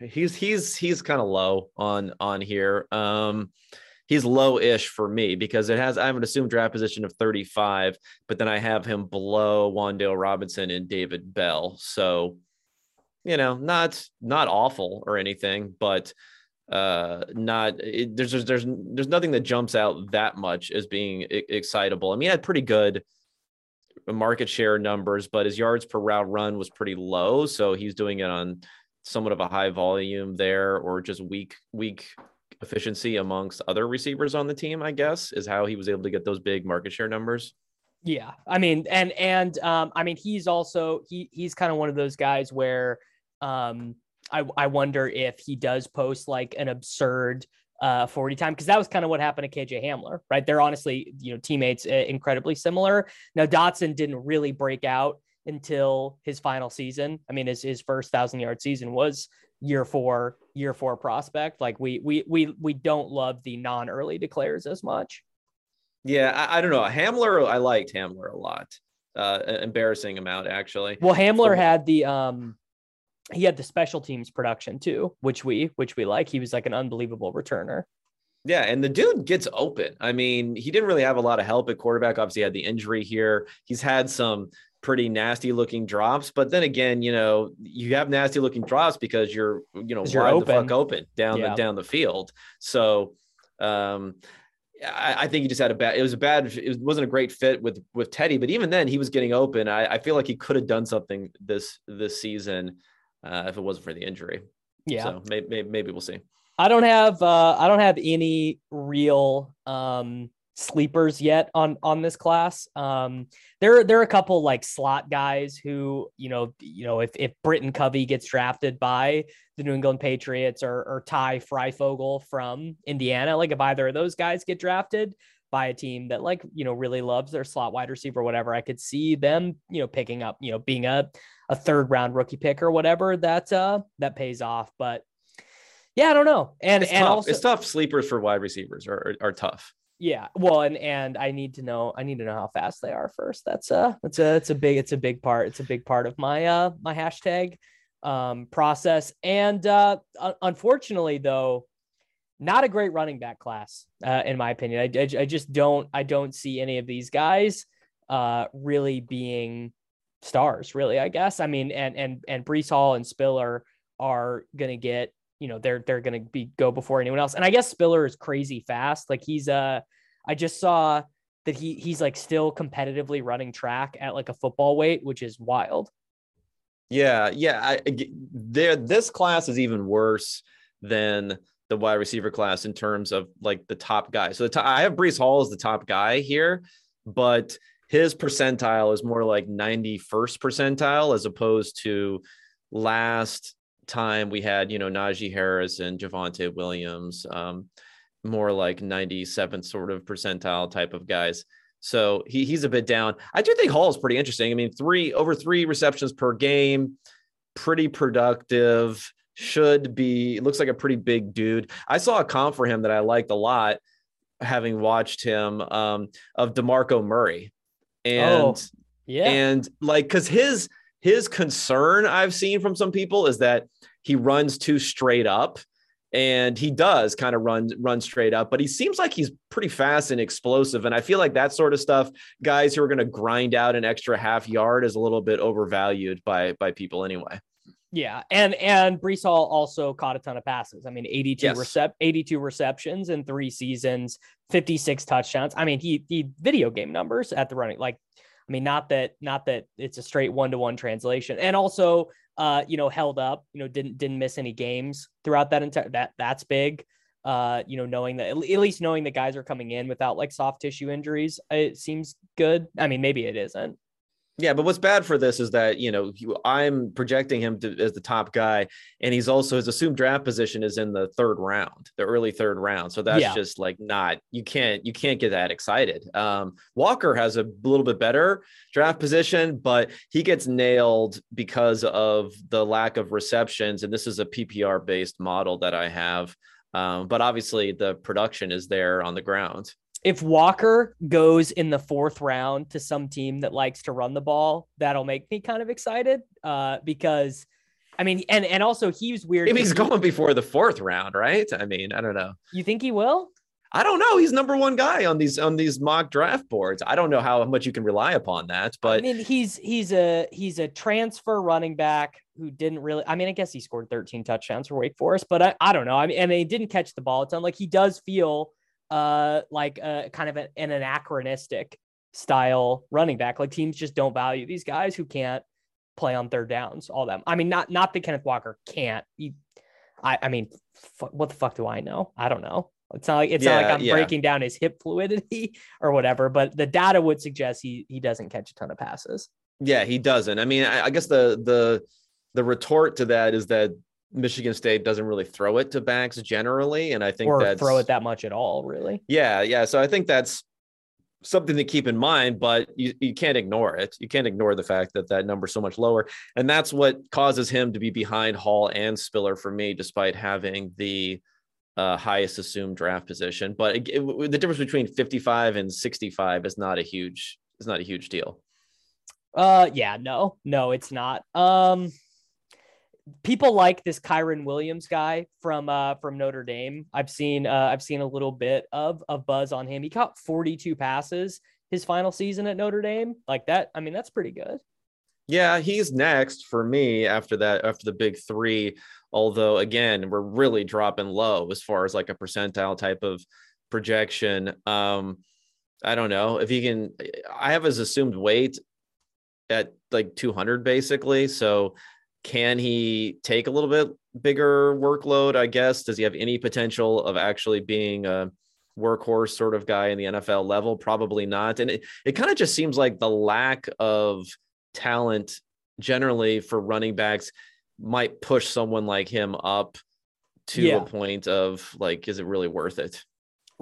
he's he's he's kind of low on on here um he's low-ish for me because it has I have an assumed draft position of 35, but then I have him below Wan'Dale Robinson and David Bell. So, you know, not not awful or anything, but uh not it, there's, there's there's there's nothing that jumps out that much as being excitable. I mean, he had pretty good market share numbers, but his yards per route run was pretty low, so he's doing it on somewhat of a high volume there or just weak weak efficiency amongst other receivers on the team, I guess, is how he was able to get those big market share numbers. Yeah. I mean, and and um, I mean he's also he he's kind of one of those guys where um I I wonder if he does post like an absurd uh 40 time because that was kind of what happened to KJ Hamler, right? They're honestly, you know, teammates uh, incredibly similar. Now Dotson didn't really break out until his final season. I mean, his his first thousand yard season was year four, year four prospect. Like we we we we don't love the non early declares as much. Yeah, I, I, don't know. Hamler, I liked Hamler a lot. Uh, embarrassing amount actually. Well, Hamler so, had the um, he had the special teams production too, which we which we like. He was like an unbelievable returner. Yeah, and the dude gets open. I mean, he didn't really have a lot of help at quarterback. Obviously, he had the injury here. He's had some pretty nasty looking drops. But then again, you know, you have nasty looking drops because you're, you know, wide you're open. the fuck open down yeah. the down the field. So um I, I, think he just had a bad. It was a bad. It wasn't a great fit with with Teddy, but even then, he was getting open. I, I feel like he could have done something this this season uh, if it wasn't for the injury. Yeah. So maybe, maybe we'll see. I don't have uh, I don't have any real um, sleepers yet on on this class. Um, there there are a couple like slot guys who you know you know if if Britton Covey gets drafted by the New England Patriots or or Ty Fryfogle from Indiana, like if either of those guys get drafted by a team that like you know really loves their slot wide receiver or whatever, I could see them you know picking up you know being a a third round rookie pick or whatever that uh that pays off, but. Yeah, I don't know. And it's and tough. also it's tough. Sleepers for wide receivers are, are, are tough. Yeah, well, and and I need to know I need to know how fast they are first. That's a that's a it's a big it's a big part. It's a big part of my uh my hashtag um process. And uh unfortunately though, not a great running back class uh, in my opinion. I, I I just don't I don't see any of these guys uh really being stars. Really, I guess. I mean, and and and Breece Hall and Spiller are gonna get you know they're they're to be go before anyone else. And I guess Spiller is crazy fast. Like he's uh I just saw that he he's like still competitively running track at like a football weight, which is wild. Yeah, yeah. I, there, this class is even worse than the wide receiver class in terms of like the top guy. So the top, I have Breece Hall as the top guy here, but his percentile is more like 91st percentile as opposed to last time we had, you know, Najee Harris and Javonte Williams, um, more like 97th sort of percentile type of guys. So he, he's a bit down. I do think Hall is pretty interesting. I mean, three over three receptions per game, pretty productive. Should be looks like a pretty big dude. I saw a comp for him that I liked a lot, having watched him um, of Demarco Murray, Oh, and oh, yeah, and like because his his concern I've seen from some people is that he runs too straight up and he does kind of run run straight up but he seems like he's pretty fast and explosive and i feel like that sort of stuff guys who are going to grind out an extra half yard is a little bit overvalued by by people anyway yeah and and Breece Hall also caught a ton of passes i mean 82 yes. recep 82 receptions in three seasons 56 touchdowns i mean he the video game numbers at the running like I mean, not that not that it's a straight one to one translation, and also, uh, you know, held up, you know, didn't didn't miss any games throughout that entire that that's big. Uh, you know, knowing that at least knowing that guys are coming in without like soft tissue injuries, it seems good. I mean, maybe it isn't. Yeah, but what's bad for this is that you know I'm projecting him to, as the top guy, and he's also his assumed draft position is in the third round, the early third round. So that's yeah. just like not you can't you can't get that excited. Um, Walker has a little bit better draft position, but he gets nailed because of the lack of receptions, and this is a PPR based model that I have. Um, but obviously the production is there on the ground if Walker goes in the fourth round to some team that likes to run the ball, that'll make me kind of excited. Uh, because I mean, and and also he's weird. Maybe he's going before the fourth round, right? I mean, I don't know. You think he will? I don't know. He's number one guy on these on these mock draft boards. I don't know how much you can rely upon that, but I mean, he's he's a he's a transfer running back who didn't really. I mean, I guess he scored 13 touchdowns for Wake Forest, but I, I don't know. I mean, and he didn't catch the ball a ton. Like he does feel uh like a kind of an, an anachronistic style running back. Like teams just don't value these guys who can't play on third downs. All them. I mean, not not that Kenneth Walker can't. He, I I mean, f- what the fuck do I know? I don't know. It's not like it's not like I'm yeah. breaking down his hip fluidity or whatever, but the data would suggest he he doesn't catch a ton of passes. yeah, he doesn't. I mean, I, I guess the the the retort to that is that Michigan State doesn't really throw it to backs generally, and I think or that's throw it that much at all, really. Yeah, yeah. So I think that's something to keep in mind, but you, you can't ignore it. You can't ignore the fact that that number's so much lower. And that's what causes him to be behind Hall and Spiller for me, despite having the uh, highest assumed draft position. But it, it- the difference between 55 and 65 is not a huge, is not a huge deal. Uh yeah, no, no, it's not. Um people like this Kyren Williams guy from uh from Notre Dame. I've seen uh I've seen a little bit of of buzz on him. He caught 42 passes his final season at Notre Dame. Like that, I mean, that's pretty good. Yeah, he's next for me after that, after the big three. Although, again, we're really dropping low as far as like a percentile type of projection. Um, I don't know if he can. I have his assumed weight at like 200 basically. So, can he take a little bit bigger workload? I guess. Does he have any potential of actually being a workhorse sort of guy in the NFL level? Probably not. And it, it kind of just seems like the lack of talent generally for running backs might push someone like him up to Yeah. a point of like, is it really worth it?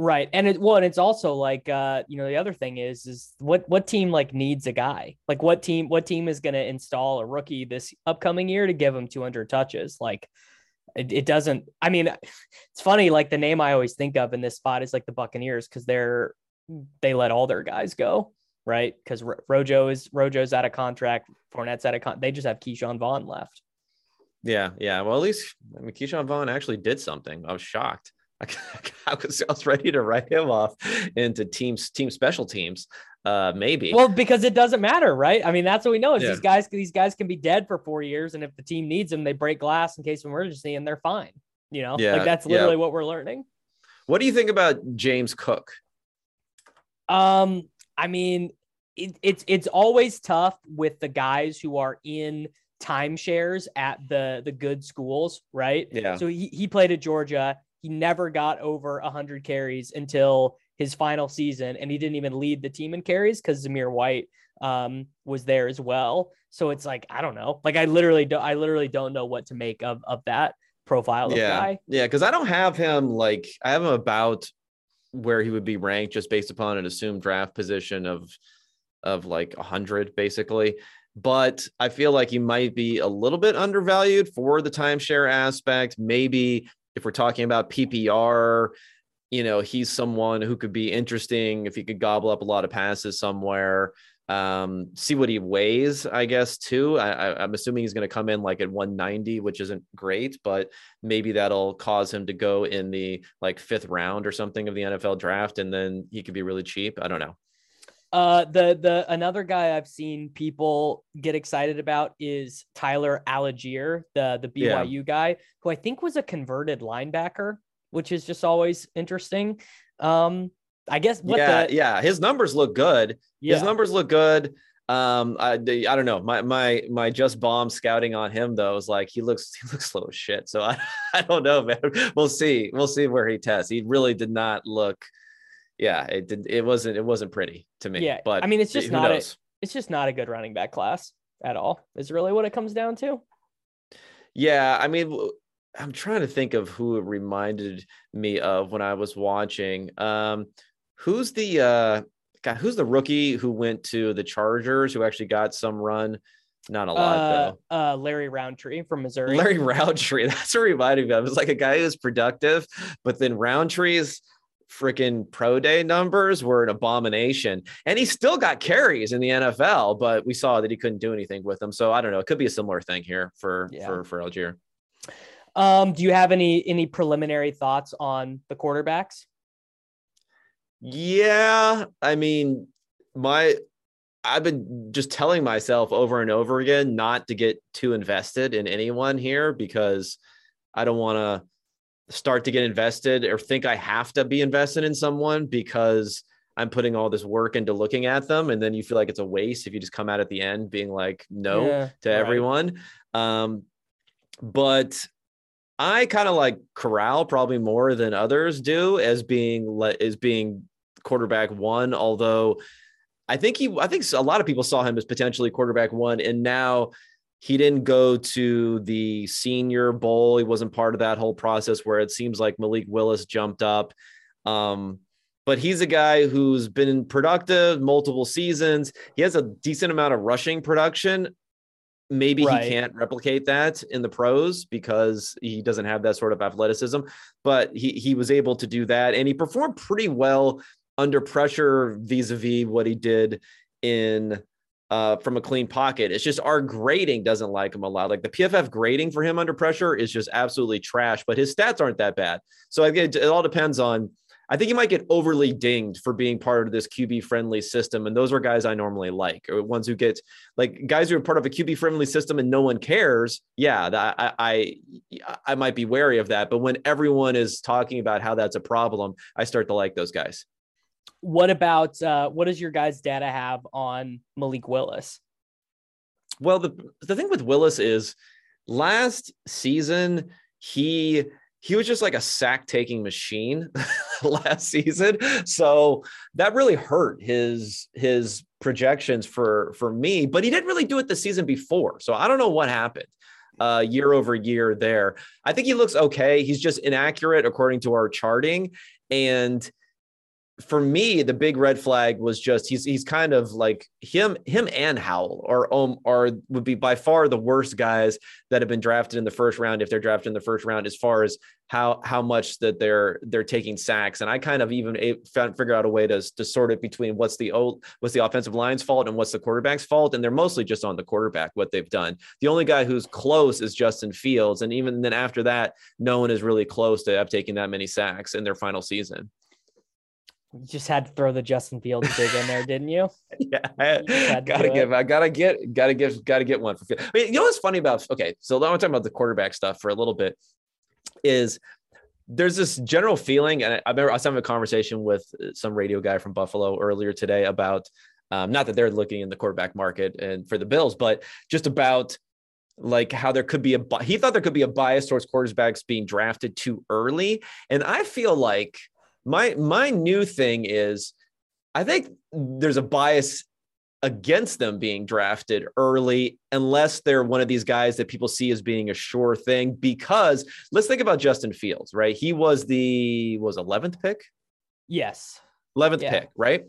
Right. And it well, and it's also like uh, you know, the other thing is is what what team like needs a guy? Like what team what team is gonna install a rookie this upcoming year to give him 200 touches? Like it, it doesn't I mean it's funny, like the name I always think of in this spot is like the Buccaneers because they're they let all their guys go, right? Because Rojo is Rojo's out of contract, Fournette's out of con they just have Ke'Shawn Vaughn left. Yeah. Yeah. Well, at least I mean, Ke'Shawn Vaughn actually did something. I was shocked. I was, I was ready to write him off into teams, team special teams. Uh, maybe. Well, because it doesn't matter, right? I mean, that's what we know is Yeah. these guys. These guys can be dead for four years, and if the team needs them, they break glass in case of emergency, and they're fine. You know, Yeah, like that's yeah. literally what we're learning. what do you think about James Cook? Um, I mean, it, it's it's always tough with the guys who are in timeshares at the the good schools, right? Yeah. So he, he played at Georgia. He never got over 100 carries until his final season, and he didn't even lead the team in carries because Zamir White um, was there as well. So it's like I don't know. Like I literally don't. I literally don't know what to make of of that profile of yeah. guy. Yeah. Cause I don't have him like, I have him about where he would be ranked just based upon an assumed draft position of, of like 100 basically. But I feel like he might be a little bit undervalued for the timeshare aspect. Maybe if we're talking about PPR, you know, he's someone who could be interesting if he could gobble up a lot of passes somewhere. Um, see what he weighs, I guess, too. I, I'm assuming he's going to come in like at 190, which isn't great, but maybe that'll cause him to go in the like fifth round or something of the NFL draft, and then he could be really cheap. I don't know. Uh, the the another guy I've seen people get excited about is Tyler Allgeier, the the Yeah. BYU guy, who I think was a converted linebacker, which is just always interesting. Um, I guess what yeah, the yeah, his numbers look good. yeah His numbers look good. Um, I, I don't know. My my my just bomb scouting on him though is like he looks he looks slow as shit. So I, I don't know, man. We'll see. We'll see where he tests. He really did not look. Yeah, it did. It wasn't. It wasn't pretty to me. Yeah, but I mean, it's just not a- it's just not a good running back class at all. Is really what it comes down to. Yeah, I mean, I'm trying to think of who it reminded me of when I was watching. Um, who's the uh, God? Who's the rookie who went to the Chargers who actually got some run? Not a lot Uh, though. uh, Larry Rountree from Missouri. Larry Rountree. That's what reminded me of. It was like a guy who's productive, but then Rountree's freaking pro day numbers were an abomination. And he still got carries in the NFL, but we saw that he couldn't do anything with them. So I don't know. It could be a similar thing here for Yeah. for for Allgeier. Um, do you have any any preliminary thoughts on the quarterbacks? Yeah, I mean, my I've been just telling myself over and over again not to get too invested in anyone here because I don't want to start to get invested or think I have to be invested in someone because I'm putting all this work into looking at them. And then you feel like it's a waste if you just come out at the end being like, no yeah, to right. everyone. Um, but I kind of like Corral probably more than others do as being let as being quarterback one, although I think he I think a lot of people saw him as potentially quarterback one, and now he didn't go to the senior bowl. He wasn't part of that whole process where it seems like Malik Willis jumped up. Um, but he's a guy who's been productive multiple seasons. He has a decent amount of rushing production. Maybe right. he can't replicate that in the pros because he doesn't have that sort of athleticism, but he he was able to do that and he performed pretty well under pressure vis-a-vis what he did in uh, from a clean pocket. It's just our grading doesn't like him a lot. Like the PFF grading for him under pressure is just absolutely trash, but his stats aren't that bad. So I it, it all depends on. I think he might get overly dinged for being part of this QB friendly system, and those are guys I normally like, or ones who get like guys who are part of a QB friendly system and no one cares. Yeah, I, I I might be wary of that. But when everyone is talking about how that's a problem, I start to like those guys. What about uh, what does your guys' data have on Malik Willis? Well, the the thing with Willis is last season he he was just like a sack taking machine last season. So that really hurt his his projections for for me but he didn't really do it the season before. So i don't know what happened uh year over year there. I think he looks okay. He's just inaccurate according to our charting. And for me, the big red flag was just he's he's kind of like him him and Howell are um are would be by far the worst guys that have been drafted in the first round if they're drafted in the first round as far as how how much that they're they're taking sacks and I kind of even found figure out a way to to sort it between what's the old what's the offensive line's fault and what's the quarterback's fault and they're mostly just on the quarterback what they've done. The only guy who's close is Justin Fields and even then after that no one is really close to have taken that many sacks in their final season. You just had to throw the Justin Fields dig in there, didn't you? yeah, I gotta give. It. I gotta get. Gotta give. Gotta get one for. I mean, you know what's funny about? Okay, so I want to talk about the quarterback stuff for a little bit. Is there's this general feeling, and I, I remember I was having a conversation with some radio guy from Buffalo earlier today about, um, not that they're looking in the quarterback market and for the Bills, but just about like how there could be a he thought there could be a bias towards quarterbacks being drafted too early, and I feel like my my new thing is I think there's a bias against them being drafted early unless they're one of these guys that people see as being a sure thing because let's think about Justin Fields, right? He was the was 11th pick? Yes. 11th yeah. pick, right?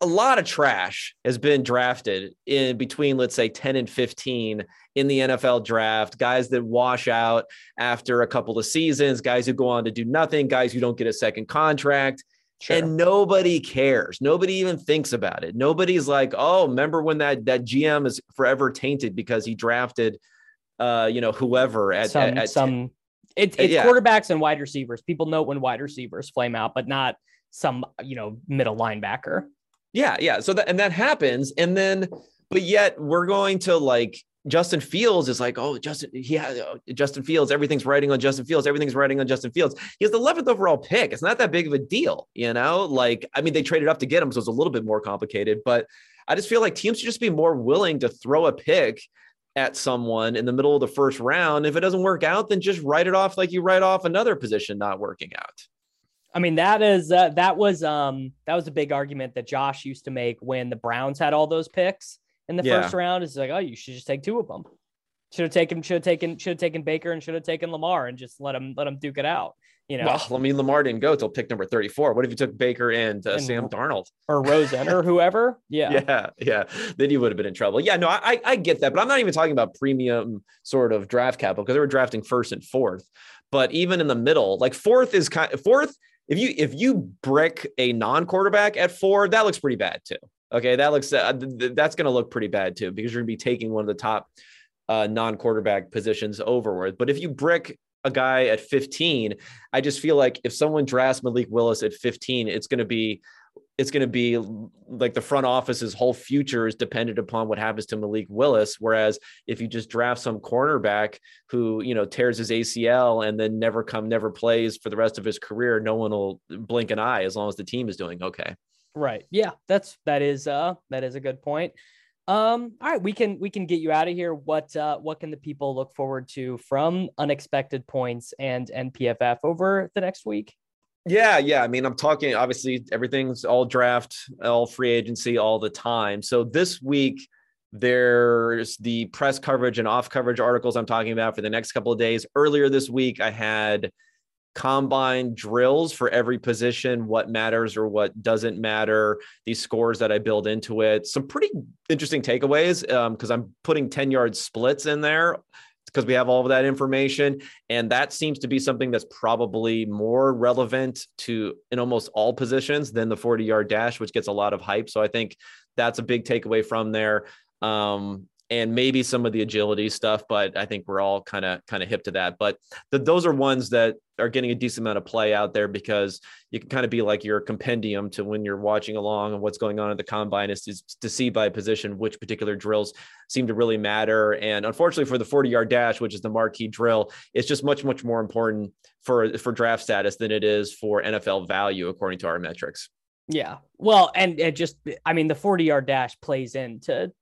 A lot of trash has been drafted in between let's say 10 and 15 in the NFL draft, guys that wash out after a couple of seasons, guys who go on to do nothing, guys who don't get a second contract. Sure. And nobody cares. Nobody even thinks about it. Nobody's like, oh, remember when that that GM is forever tainted because he drafted, uh, you know, whoever at some at, at some. It, it's yeah. quarterbacks and wide receivers. People know when wide receivers flame out, but not some you know middle linebacker. Yeah, yeah. So that and that happens, and then but yet we're going to like Justin Fields is like, oh, Justin, he has uh, Justin Fields. Everything's writing on Justin Fields. Everything's writing on Justin Fields. He has the 11th overall pick. It's not that big of a deal, you know. Like, I mean, they traded up to get him, so it's a little bit more complicated. But I just feel like teams should just be more willing to throw a pick at someone in the middle of the first round. If it doesn't work out, then just write it off like you write off another position not working out. I mean, that is uh, that was um that was a big argument that Josh used to make when the Browns had all those picks in the yeah. first round. It's like, oh, you should just take two of them. Should have taken, should have taken, should have taken Baker and should have taken Lamar and just let him let him duke it out. You know, well, I mean, Lamar didn't go till pick number 34. What if you took Baker and, uh, and Sam Darnold or Rosen or whoever? Yeah. yeah. Yeah. Then you would have been in trouble. Yeah. No, I, I get that, but I'm not even talking about premium sort of draft capital because they were drafting first and fourth. But even in the middle, like fourth is kind of fourth. If you, if you brick a non quarterback at four, that looks pretty bad too. Okay, that looks uh, th- that's going to look pretty bad too because you're going to be taking one of the top uh, non-quarterback positions overward. But if you brick a guy at 15. I just feel like if someone drafts Malik Willis at 15, it's going to be it's going to be like the front office's whole future is dependent upon what happens to Malik Willis. Whereas if you just draft some cornerback who, you know, tears his ACL and then never come, never plays for the rest of his career, no one will blink an eye as long as the team is doing okay. Right. Yeah, that's that is uh that is a good point. Um, all right, we can we can get you out of here. What uh what can the people look forward to from unexpected points and NPFF over the next week? Yeah, yeah. I mean, I'm talking obviously everything's all draft, all free agency all the time. So this week there's the press coverage and off coverage articles I'm talking about for the next couple of days. Earlier this week I had combine drills for every position, what matters or what doesn't matter, these scores that I build into it. Some pretty interesting takeaways because um, I'm putting 10 yard splits in there because we have all of that information. And that seems to be something that's probably more relevant to in almost all positions than the 40 yard dash, which gets a lot of hype. So I think that's a big takeaway from there. Um, and maybe some of the agility stuff, but I think we're all kind of kind of hip to that. But the, those are ones that are getting a decent amount of play out there because you can kind of be like your compendium to when you're watching along and what's going on at the combine is to, to see by position which particular drills seem to really matter. And unfortunately for the 40 yard dash, which is the marquee drill, it's just much much more important for for draft status than it is for NFL value according to our metrics. Yeah. Well, and it just, I mean, the 40 yard dash plays into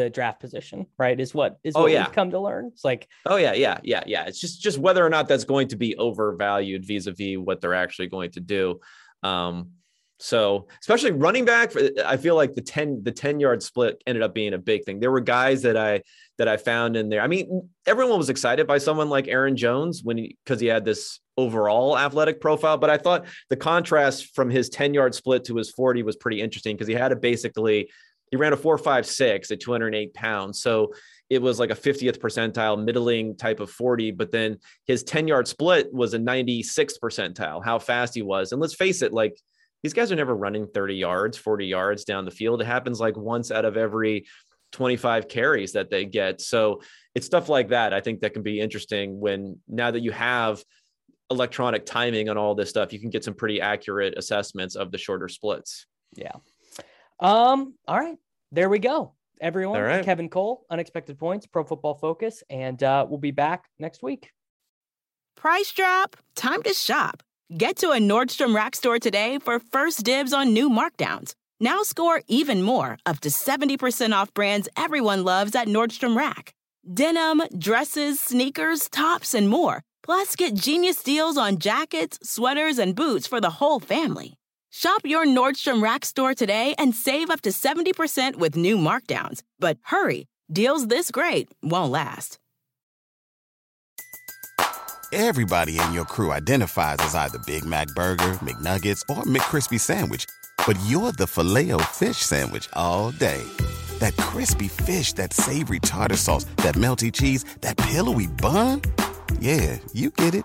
the draft position, right? Is what is oh, what yeah. we've come to learn. It's like, oh yeah, yeah, yeah, yeah. It's just just whether or not that's going to be overvalued vis-a-vis what they're actually going to do. Um, so especially running back, I feel like the 10 the 10 yard split ended up being a big thing. There were guys that I that I found in there. I mean, everyone was excited by someone like Aaron Jones when he because he had this overall athletic profile, but I thought the contrast from his 10 yard split to his 40 was pretty interesting because he had to basically he ran a 456 at 208 pounds. So it was like a 50th percentile middling type of 40, but then his 10 yard split was a 96th percentile, how fast he was. And let's face it, like these guys are never running 30 yards, 40 yards down the field. It happens like once out of every 25 carries that they get. So it's stuff like that. I think that can be interesting when now that you have electronic timing on all this stuff, you can get some pretty accurate assessments of the shorter splits. Yeah. Um, all right, there we go. Everyone, all right. Kevin Cole, Unexpected Points, Pro Football Focus, and uh, we'll be back next week. Price drop? Time to shop. Get to a Nordstrom Rack store today for first dibs on new markdowns. Now score even more, up to 70% off brands everyone loves at Nordstrom Rack. Denim, dresses, sneakers, tops, and more. Plus, get genius deals on jackets, sweaters, and boots for the whole family. Shop your Nordstrom Rack store today and save up to 70% with new markdowns. But hurry, deals this great won't last. Everybody in your crew identifies as either Big Mac Burger, McNuggets, or McCrispy Sandwich, but you're the filet fish Sandwich all day. That crispy fish, that savory tartar sauce, that melty cheese, that pillowy bun. Yeah, you get it